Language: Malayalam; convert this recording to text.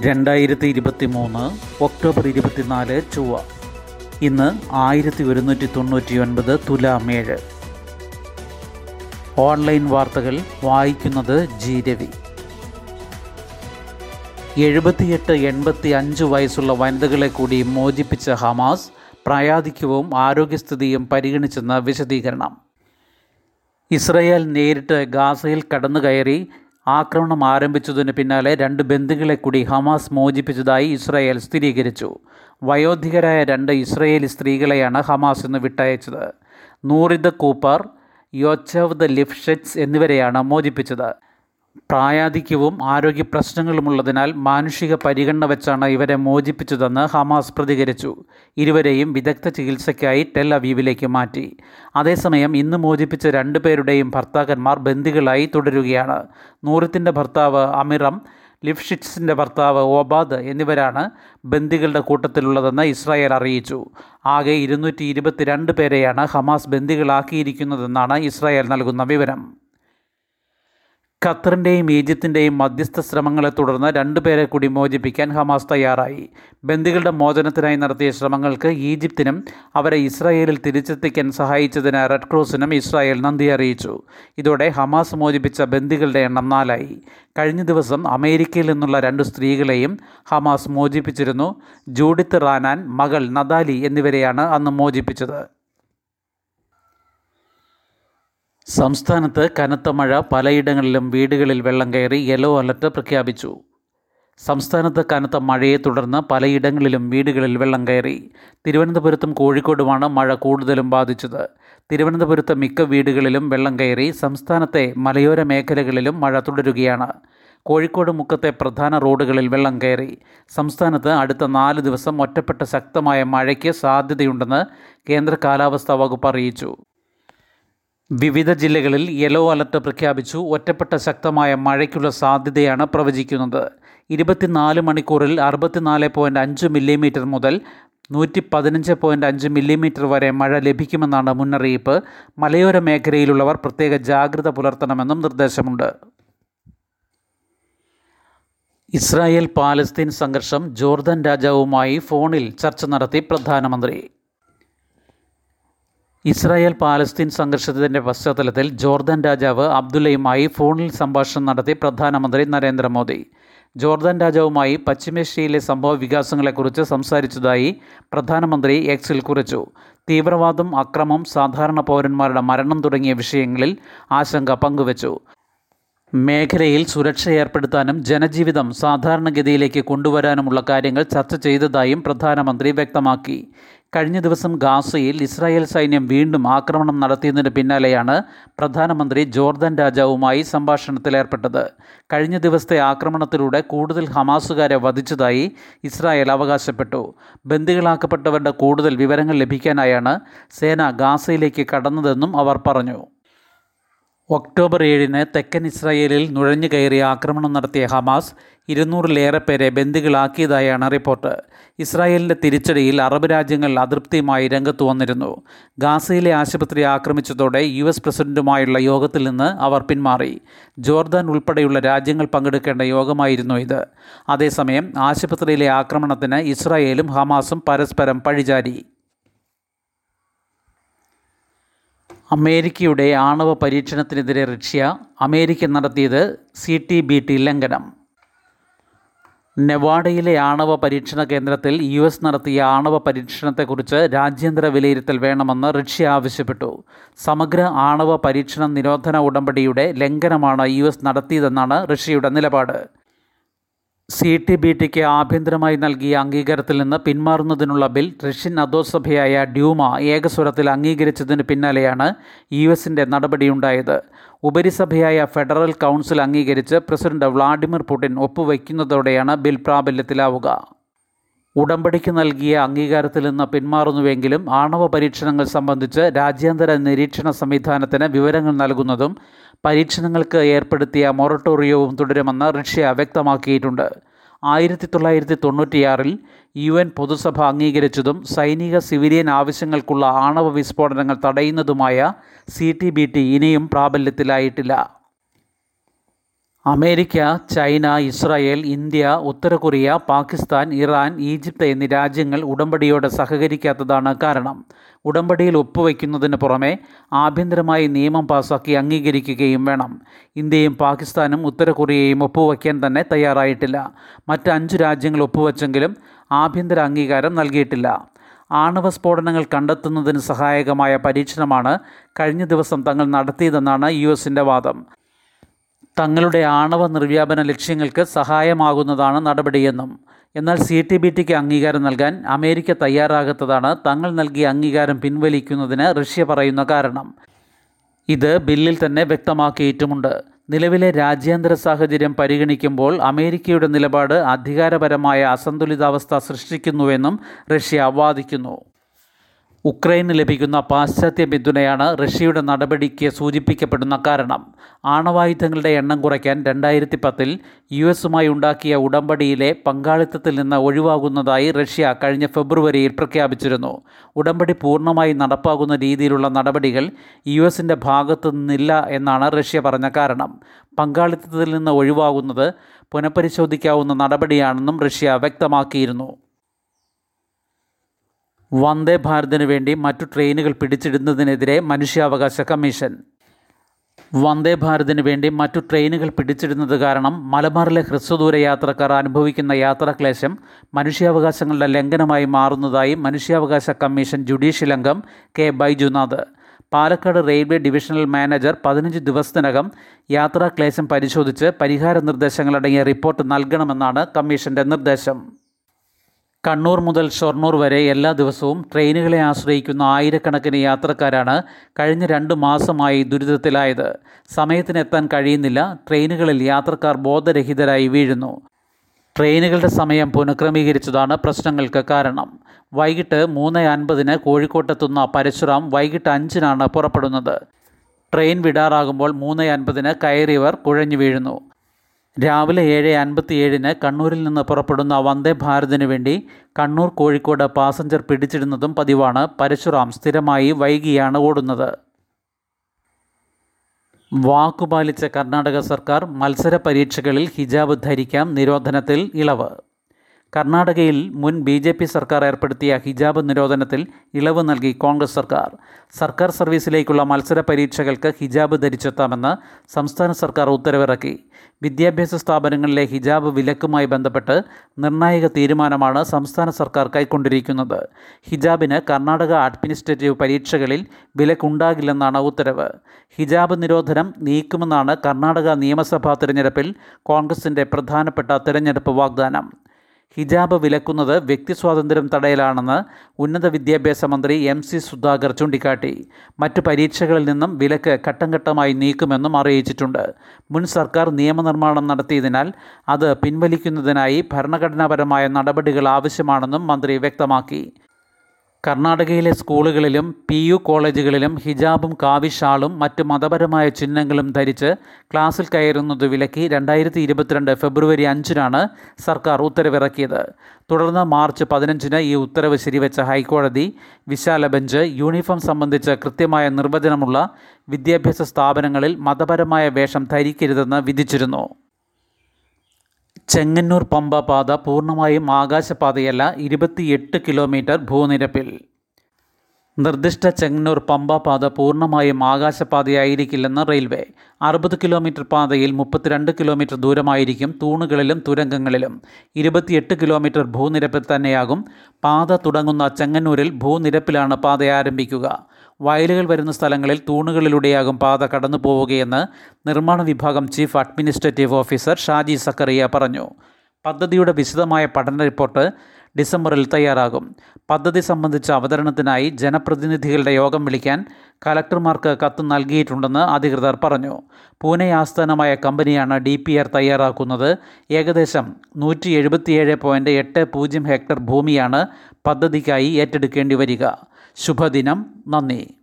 രണ്ടായിരത്തി ഇരുപത്തി മൂന്ന് ഒക്ടോബർ ഇരുപത്തിനാല് ചൊവ്വ. ഇന്ന് ആയിരത്തി ഒരുന്നൂറ്റി തൊണ്ണൂറ്റി ഒൻപത് തുലാം ഏഴ് ഓൺലൈൻ വാർത്തകൾ വായിക്കുന്നത് ജി രവി. എഴുപത്തിയെട്ട് എൺപത്തി അഞ്ച് വയസ്സുള്ള വനിതകളെ കൂടി മോചിപ്പിച്ച ഹമാസ് പ്രായാധിക്യവും ആരോഗ്യസ്ഥിതിയും പരിഗണിച്ചെന്ന് വിശദീകരണം. ഇസ്രയേൽ നേരിട്ട് ഗാസയിൽ കടന്നുകയറി ആക്രമണം ആരംഭിച്ചതിന് പിന്നാലെ രണ്ട് ബന്ധുക്കളെ കൂടി ഹമാസ് മോചിപ്പിച്ചതായി ഇസ്രായേൽ സ്ഥിരീകരിച്ചു. വയോധികരായ രണ്ട് ഇസ്രയേലി സ്ത്രീകളെയാണ് ഹമാസ് ഇന്ന് വിട്ടയച്ചത്. നൂറിദ് കൂപ്പർ യോച്ചവ് ദ ലിഫ്ഷെറ്റ്സ് എന്നിവരെയാണ് മോചിപ്പിച്ചത്. പ്രായാധിക്യവും ആരോഗ്യ പ്രശ്നങ്ങളുമുള്ളതിനാൽ മാനുഷിക പരിഗണന വെച്ചാണ് ഇവരെ മോചിപ്പിച്ചതെന്ന് ഹമാസ് പ്രതികരിച്ചു. ഇരുവരെയും വിദഗ്ധ ചികിത്സയ്ക്കായി ടെൽ അവീവിലേക്ക് മാറ്റി. അതേസമയം ഇന്ന് മോചിപ്പിച്ച രണ്ടുപേരുടെയും ഭർത്താക്കന്മാർ ബന്ദികളായി തുടരുകയാണ്. നൂറത്തിന്റെ ഭർത്താവ് അമിറം ലിഫ്ഷിറ്റ്സിന്റെ ഭർത്താവ് ഒബാദ് എന്നിവരാണ് ബന്ദികളുടെ കൂട്ടത്തിലുള്ളതെന്ന് ഇസ്രായേൽ അറിയിച്ചു. ആകെ ഇരുന്നൂറ്റി ഇരുപത്തിരണ്ട് പേരെയാണ് ഹമാസ് ബന്ദികളാക്കിയിരിക്കുന്നതെന്നാണ് ഇസ്രായേൽ നൽകുന്ന വിവരം. ഖത്തറിന്റെയും ഈജിപ്തിന്റെയും മധ്യസ്ഥ ശ്രമങ്ങളെ തുടർന്ന് രണ്ടുപേരെ കൂടി മോചിപ്പിക്കാൻ ഹമാസ് തയ്യാറായി. ബന്ദികളുടെ മോചനത്തിനായി നടത്തിയ ശ്രമങ്ങൾക്ക് ഈജിപ്തിനും അവരെ ഇസ്രായേലിൽ തിരിച്ചെത്തിക്കാൻ സഹായിച്ചതിന് റെഡ് ക്രോസിനും ഇസ്രായേൽ നന്ദി അറിയിച്ചു. ഇതോടെ ഹമാസ് മോചിപ്പിച്ച ബന്ദികളുടെ എണ്ണം നാലായി. കഴിഞ്ഞ ദിവസം അമേരിക്കയിൽ നിന്നുള്ള രണ്ട് സ്ത്രീകളെയും ഹമാസ് മോചിപ്പിച്ചിരുന്നു. ജൂഡിത്ത് റാനാൻ മകൾ നദാലി എന്നിവരെയാണ് അന്ന് മോചിപ്പിച്ചത്. സംസ്ഥാനത്ത് കനത്ത മഴ പലയിടങ്ങളിലും വീടുകളിൽ വെള്ളം കയറി യെല്ലോ അലർട്ട് പ്രഖ്യാപിച്ചു. സംസ്ഥാനത്ത് കനത്ത മഴയെ തുടർന്ന് പലയിടങ്ങളിലും വീടുകളിൽ വെള്ളം കയറി. തിരുവനന്തപുരത്തും കോഴിക്കോടുമാണ് മഴ കൂടുതലും ബാധിച്ചത്. തിരുവനന്തപുരത്ത് മിക്ക വീടുകളിലും വെള്ളം കയറി സംസ്ഥാനത്തെ മലയോര മേഖലകളിലും മഴ തുടരുകയാണ്. കോഴിക്കോട് മുക്കത്തെ പ്രധാന റോഡുകളിൽ വെള്ളം കയറി. സംസ്ഥാനത്ത് അടുത്ത നാല് ദിവസം ഒറ്റപ്പെട്ട ശക്തമായ മഴയ്ക്ക് സാധ്യതയുണ്ടെന്ന് കേന്ദ്ര കാലാവസ്ഥാ വകുപ്പ് അറിയിച്ചു. വിവിധ ജില്ലകളിൽ യെല്ലോ അലർട്ട് പ്രഖ്യാപിച്ചു. ഒറ്റപ്പെട്ട ശക്തമായ മഴയ്ക്കുള്ള സാധ്യതയാണ് പ്രവചിക്കുന്നത്. ഇരുപത്തിനാല് മണിക്കൂറിൽ അറുപത്തിനാല് പോയിന്റ് അഞ്ച് മില്ലിമീറ്റർ മുതൽ നൂറ്റി പതിനഞ്ച് പോയിന്റ് അഞ്ച് മില്ലിമീറ്റർ വരെ മഴ ലഭിക്കുമെന്നാണ് മുന്നറിയിപ്പ്. മലയോര മേഖലയിലുള്ളവർ പ്രത്യേക ജാഗ്രത പുലർത്തണമെന്നും നിർദ്ദേശമുണ്ട്. ഇസ്രായേൽ പാലസ്തീൻ സംഘർഷം ജോർദൻ രാജാവുമായി ഫോണിൽ ചർച്ച നടത്തി പ്രധാനമന്ത്രി. ഇസ്രായേൽ പാലസ്തീൻ സംഘർഷത്തിന്റെ പശ്ചാത്തലത്തിൽ ജോർദാൻ രാജാവ് അബ്ദുല്ലയുമായി ഫോണിൽ സംഭാഷണം നടത്തി പ്രധാനമന്ത്രി നരേന്ദ്രമോദി. ജോർദാൻ രാജാവുമായി പശ്ചിമേഷ്യയിലെ സംഭവ വികാസങ്ങളെക്കുറിച്ച് സംസാരിച്ചതായി പ്രധാനമന്ത്രി എക്സിൽ കുറിച്ചു. തീവ്രവാദം അക്രമം സാധാരണ പൗരന്മാരുടെ മരണം തുടങ്ങിയ വിഷയങ്ങളിൽ ആശങ്ക പങ്കുവച്ചു. മേഖലയിൽ സുരക്ഷ ഏർപ്പെടുത്താനും ജനജീവിതം സാധാരണഗതിയിലേക്ക് കൊണ്ടുവരാനുമുള്ള കാര്യങ്ങൾ ചർച്ച ചെയ്തതായും പ്രധാനമന്ത്രി വ്യക്തമാക്കി. കഴിഞ്ഞ ദിവസം ഗാസയിൽ ഇസ്രായേൽ സൈന്യം വീണ്ടും ആക്രമണം നടത്തിയതിന് പിന്നാലെയാണ് പ്രധാനമന്ത്രി ജോർദൻ രാജാവുമായി സംഭാഷണത്തിലേർപ്പെട്ടത് കഴിഞ്ഞ ദിവസത്തെ ആക്രമണത്തിലൂടെ കൂടുതൽ ഹമാസുകാരെ വധിച്ചതായി ഇസ്രായേൽ അവകാശപ്പെട്ടു. ബന്ദികളാക്കപ്പെട്ടവരുടെ കൂടുതൽ വിവരങ്ങൾ ലഭിക്കാനായാണ് സേന ഗാസയിലേക്ക് കടന്നതെന്നും അവർ പറഞ്ഞു. ഒക്ടോബർ ഏഴിന് തെക്കൻ ഇസ്രായേലിൽ നുഴഞ്ഞു കയറി ആക്രമണം നടത്തിയ ഹമാസ് ഇരുന്നൂറിലേറെ പേരെ ബന്ദികളാക്കിയതായാണ് റിപ്പോർട്ട്. ഇസ്രായേലിന്റെ തിരിച്ചടിയിൽ അറബ് രാജ്യങ്ങൾ അതൃപ്തിയുമായി രംഗത്തു വന്നിരുന്നു. ഗാസയിലെ ആശുപത്രി ആക്രമിച്ചതോടെ യു എസ് പ്രസിഡന്റുമായുള്ള യോഗത്തിൽ നിന്ന് അവർ പിന്മാറി. ജോർദാൻ ഉൾപ്പെടെയുള്ള രാജ്യങ്ങൾ പങ്കെടുക്കേണ്ട യോഗമായിരുന്നു ഇത്. അതേസമയം ആശുപത്രിയിലെ ആക്രമണത്തിന് ഇസ്രായേലും ഹമാസും പരസ്പരം പഴിചാരി. അമേരിക്കയുടെ ആണവ പരീക്ഷണത്തിനെതിരെ റഷ്യ അമേരിക്ക നടത്തിയത് സി ടി ബി ടി ലംഘനം. നെവാഡയിലെ ആണവ പരീക്ഷണ കേന്ദ്രത്തിൽ യു എസ് നടത്തിയ ആണവ പരീക്ഷണത്തെക്കുറിച്ച് രാജ്യാന്തര വിലയിരുത്തൽ വേണമെന്ന് റഷ്യ ആവശ്യപ്പെട്ടു. സമഗ്ര ആണവ പരീക്ഷണ നിരോധന ഉടമ്പടിയുടെ ലംഘനമാണ് യു എസ് നടത്തിയതെന്നാണ് റഷ്യയുടെ നിലപാട്. സി ടി ബി ടിക്ക് ആഭ്യന്തരമായി നൽകിയ അംഗീകാരത്തിൽ നിന്ന് പിന്മാറുന്നതിനുള്ള ബിൽ റഷ്യൻ അധോസഭയായ ഡ്യൂമ ഏകസ്വരത്തിൽ അംഗീകരിച്ചതിന് പിന്നാലെയാണ് യു എസിന്റെ നടപടിയുണ്ടായത്. ഉപരിസഭയായ ഫെഡറൽ കൗൺസിൽ അംഗീകരിച്ച് പ്രസിഡന്റ് വ്ളാഡിമിർ പുടിൻ ഒപ്പുവയ്ക്കുന്നതോടെയാണ് ബിൽ പ്രാബല്യത്തിലാവുക. ഉടമ്പടിക്ക് നൽകിയ അംഗീകാരത്തിൽ നിന്ന് പിന്മാറുന്നുവെങ്കിലും ആണവ പരീക്ഷണങ്ങൾ സംബന്ധിച്ച് രാജ്യാന്തര നിരീക്ഷണ സംവിധാനത്തിന് വിവരങ്ങൾ നൽകുന്നതും പരീക്ഷണങ്ങൾക്ക് ഏർപ്പെടുത്തിയ മൊറട്ടോറിയവും തുടരുമെന്ന് റഷ്യ വ്യക്തമാക്കിയിട്ടുണ്ട്. ആയിരത്തി തൊള്ളായിരത്തി തൊണ്ണൂറ്റിയാറിൽ യു എൻ പൊതുസഭ അംഗീകരിച്ചതും സൈനിക സിവിലിയൻ ആവശ്യങ്ങൾക്കുള്ള ആണവ വിസ്ഫോടനങ്ങൾ തടയുന്നതുമായ സി ടി ബി ടി ഇനിയും പ്രാബല്യത്തിലായിട്ടില്ല. അമേരിക്ക ചൈന ഇസ്രായേൽ ഇന്ത്യ ഉത്തര കൊറിയ പാകിസ്ഥാൻ ഇറാൻ ഈജിപ്ത് എന്നീ രാജ്യങ്ങൾ ഉടമ്പടിയോട് സഹകരിക്കാത്തതാണ് കാരണം. ഉടമ്പടിയിൽ ഒപ്പുവയ്ക്കുന്നതിന് പുറമെ ആഭ്യന്തരമായി നിയമം പാസാക്കി അംഗീകരിക്കുകയും വേണം. ഇന്ത്യയും പാകിസ്ഥാനും ഉത്തര കൊറിയയും ഒപ്പുവയ്ക്കാൻ തന്നെ തയ്യാറായിട്ടില്ല. മറ്റ് അഞ്ച് രാജ്യങ്ങൾ ഒപ്പുവെച്ചെങ്കിലും ആഭ്യന്തര അംഗീകാരം നൽകിയിട്ടില്ല. ആണവ സ്ഫോടനങ്ങൾ കണ്ടെത്തുന്നതിന് സഹായകമായ പരീക്ഷണമാണ് കഴിഞ്ഞ ദിവസം തങ്ങൾ നടത്തിയതെന്നാണ് യു എസിന്റെ വാദം. തങ്ങളുടെ ആണവ നിർവ്യാപന ലക്ഷ്യങ്ങൾക്ക് സഹായമാകുന്നതാണ് നടപടിയെന്നും എന്നാൽ സി ടി ബി ടിക്ക് അംഗീകാരം നൽകാൻ അമേരിക്ക തയ്യാറാകാത്തതാണ് തങ്ങൾ നൽകിയ അംഗീകാരം പിൻവലിക്കുന്നതിന് റഷ്യ പറയുന്ന കാരണം. ഇത് ബില്ലിൽ തന്നെ വ്യക്തമാക്കിയിട്ടുമുണ്ട്. നിലവിലെ രാജ്യാന്തര സാഹചര്യം പരിഗണിക്കുമ്പോൾ അമേരിക്കയുടെ നിലപാട് അധികാരപരമായ അസന്തുലിതാവസ്ഥ സൃഷ്ടിക്കുന്നുവെന്നും റഷ്യ വാദിക്കുന്നു ഉക്രൈന് ലഭിക്കുന്ന പാശ്ചാത്യ പിന്തുണയാണ് റഷ്യയുടെ നടപടിക്ക് സൂചിപ്പിക്കപ്പെടുന്ന കാരണം. ആണവായുധങ്ങളുടെ എണ്ണം കുറയ്ക്കാൻ രണ്ടായിരത്തി പത്തിൽ യു എസുമായി ഉണ്ടാക്കിയ ഉടമ്പടിയിലെ പങ്കാളിത്തത്തിൽ നിന്ന് ഒഴിവാകുന്നതായി റഷ്യ കഴിഞ്ഞ ഫെബ്രുവരിയിൽ പ്രഖ്യാപിച്ചിരുന്നു. ഉടമ്പടി പൂർണമായി നടപ്പാകുന്ന രീതിയിലുള്ള നടപടികൾ യു എസിന്റെ ഭാഗത്തു നിന്നില്ല എന്നാണ് റഷ്യ പറഞ്ഞ കാരണം. പങ്കാളിത്തത്തിൽ നിന്ന് ഒഴിവാകുന്നത് പുനഃപരിശോധിക്കാവുന്ന നടപടിയാണെന്നും റഷ്യ വ്യക്തമാക്കിയിരുന്നു. വന്ദേ ഭാരതിനു വേണ്ടി മറ്റു ട്രെയിനുകൾ പിടിച്ചിടുന്നതിനെതിരെ മനുഷ്യാവകാശ കമ്മീഷൻ. വന്ദേ ഭാരതിന് വേണ്ടി മറ്റു ട്രെയിനുകൾ പിടിച്ചിടുന്നത് കാരണം മലബാറിലെ ഹ്രസ്വദൂര യാത്രക്കാർ അനുഭവിക്കുന്ന യാത്രാക്ലേശം മനുഷ്യാവകാശങ്ങളുടെ ലംഘനമായി മാറുന്നതായി മനുഷ്യാവകാശ കമ്മീഷൻ ജുഡീഷ്യൽ അംഗം K. Baijunath. Palakkad railway divisional manager പതിനഞ്ച് ദിവസത്തിനകം യാത്രാക്ലേശം പരിശോധിച്ച് പരിഹാര നിർദ്ദേശങ്ങളടങ്ങിയ റിപ്പോർട്ട് നൽകണമെന്നാണ് കമ്മീഷന്റെ നിർദ്ദേശം. കണ്ണൂർ മുതൽ ഷൊർണൂർ വരെ എല്ലാ ദിവസവും ട്രെയിനുകളെ ആശ്രയിക്കുന്ന ആയിരക്കണക്കിന് യാത്രക്കാരാണ് കഴിഞ്ഞ രണ്ട് മാസമായി ദുരിതത്തിലായത്. സമയത്തിനെത്താൻ കഴിയുന്നില്ല. ട്രെയിനുകളിൽ യാത്രക്കാർ ബോധരഹിതരായി വീഴുന്നു. ട്രെയിനുകളുടെ സമയം പുനഃക്രമീകരിച്ചതാണ് പ്രശ്നങ്ങൾക്ക് കാരണം. വൈകിട്ട് മൂന്ന് അൻപതിന് കോഴിക്കോട്ടെത്തുന്ന പരശുറാം വൈകിട്ട് അഞ്ചിനാണ് പുറപ്പെടുന്നത്. ട്രെയിൻ വിടാറാകുമ്പോൾ മൂന്ന് അൻപതിന് കയറിയവർ കുഴഞ്ഞു വീഴുന്നു. രാവിലെ ഏഴ് അൻപത്തിയേഴിന് കണ്ണൂരിൽ നിന്ന് പുറപ്പെടുന്ന വന്ദേ ഭാരതിനു വേണ്ടി കണ്ണൂർ കോഴിക്കോട് പാസഞ്ചർ പിടിച്ചിടുന്നതും പതിവാണ്. പരശുറാം സ്ഥിരമായി വൈകിയാണ് ഓടുന്നത്. വാക്കുപാലിച്ച കർണാടക സർക്കാർ മത്സര പരീക്ഷകളിൽ ഹിജാബ് ധരിക്കാം നിരോധനത്തിൽ ഇളവ്. കർണാടകയിൽ മുൻ ബി ജെ പി സർക്കാർ ഏർപ്പെടുത്തിയ ഹിജാബ് നിരോധനത്തിൽ ഇളവ് നൽകി കോൺഗ്രസ് സർക്കാർ. സർക്കാർ സർവീസിലേക്കുള്ള മത്സര പരീക്ഷകൾക്ക് ഹിജാബ് ധരിച്ചെത്താമെന്ന് സംസ്ഥാന സർക്കാർ ഉത്തരവിറക്കി. വിദ്യാഭ്യാസ സ്ഥാപനങ്ങളിലെ ഹിജാബ് വിലക്കുമായി ബന്ധപ്പെട്ട് നിർണായക തീരുമാനമാണ് സംസ്ഥാന സർക്കാർ കൈക്കൊണ്ടിരിക്കുന്നത്. ഹിജാബിന് കർണാടക അഡ്മിനിസ്ട്രേറ്റീവ് പരീക്ഷകളിൽ വിലക്കുണ്ടാകില്ലെന്നാണ് ഉത്തരവ്. ഹിജാബ് നിരോധനം നീക്കുമെന്നാണ് കർണാടക നിയമസഭാ തിരഞ്ഞെടുപ്പിൽ കോൺഗ്രസിന്റെ പ്രധാനപ്പെട്ട തിരഞ്ഞെടുപ്പ് വാഗ്ദാനം. ഹിജാബ് വിലക്കുന്നത് വ്യക്തി സ്വാതന്ത്ര്യം തടയലാണെന്ന് ഉന്നത വിദ്യാഭ്യാസ മന്ത്രി എം സി സുധാകർ ചൂണ്ടിക്കാട്ടി. മറ്റു പരീക്ഷകളിൽ നിന്നും വിലക്ക് ഘട്ടം ഘട്ടമായി നീക്കുമെന്നും അറിയിച്ചിട്ടുണ്ട്. മുൻ സർക്കാർ നിയമനിർമ്മാണം നടത്തിയതിനാൽ അത് പിൻവലിക്കുന്നതിനായി ഭരണഘടനാപരമായ നടപടികൾ ആവശ്യമാണെന്നും മന്ത്രി വ്യക്തമാക്കി. കർണാടകയിലെ സ്കൂളുകളിലും പി യു കോളേജുകളിലും ഹിജാബും കാവിഷാളും മറ്റു മതപരമായ ചിഹ്നങ്ങളും ധരിച്ച് ക്ലാസ്സിൽ കയറുന്നത് വിലക്കി രണ്ടായിരത്തി ഇരുപത്തിരണ്ട് ഫെബ്രുവരി അഞ്ചിനാണ് സർക്കാർ ഉത്തരവിറക്കിയത്. തുടർന്ന് മാർച്ച് പതിനഞ്ചിന് ഈ ഉത്തരവ് ശരിവെച്ച ഹൈക്കോടതി വിശാല ബെഞ്ച് യൂണിഫോം സംബന്ധിച്ച് കൃത്യമായ നിർവചനമുള്ള വിദ്യാഭ്യാസ സ്ഥാപനങ്ങളിൽ മതപരമായ വേഷം ധരിക്കരുതെന്ന് വിധിച്ചിരുന്നു. ചെങ്ങന്നൂർ പമ്പ പാത പൂർണമായും ആകാശപാതയല്ല ഇരുപത്തിയെട്ട് കിലോമീറ്റർ ഭൂനിരപ്പിൽ. നിർദ്ദിഷ്ട ചെങ്ങന്നൂർ പമ്പ പാത പൂർണമായും ആകാശപാതയായിരിക്കില്ലെന്ന് റെയിൽവേ. അറുപത് കിലോമീറ്റർ പാതയിൽ മുപ്പത്തിരണ്ട് കിലോമീറ്റർ ദൂരമായിരിക്കും തൂണുകളിലും തുരങ്കങ്ങളിലും. ഇരുപത്തിയെട്ട് കിലോമീറ്റർ ഭൂനിരപ്പിൽ തന്നെയാകും. പാത തുടങ്ങുന്ന ചെങ്ങന്നൂരിൽ ഭൂനിരപ്പിലാണ് പാത ആരംഭിക്കുക. വയലുകൾ വരുന്ന സ്ഥലങ്ങളിൽ തൂണുകളിലൂടെയാകും പാത കടന്നു പോവുകയെന്ന് നിർമ്മാണ വിഭാഗം chief administrative officer Shaji Zacharia പറഞ്ഞു. പദ്ധതിയുടെ വിശദമായ പഠന റിപ്പോർട്ട് ഡിസംബറിൽ തയ്യാറാകും. പദ്ധതി സംബന്ധിച്ച അവതരണത്തിനായി ജനപ്രതിനിധികളുടെ യോഗം വിളിക്കാൻ കലക്ടർമാർക്ക് കത്ത് നൽകിയിട്ടുണ്ടെന്ന് അധികൃതർ പറഞ്ഞു. പൂനെ ആസ്ഥാനമായ കമ്പനിയാണ് ഡി പി ആർ തയ്യാറാക്കുന്നത്. ഏകദേശം നൂറ്റി എഴുപത്തിയേഴ് പോയിന്റ് എട്ട് പൂജ്യം ഹെക്ടർ ഭൂമിയാണ് പദ്ധതിക്കായി ഏറ്റെടുക്കേണ്ടി വരിക. ശുഭദിനം. നന്ദി.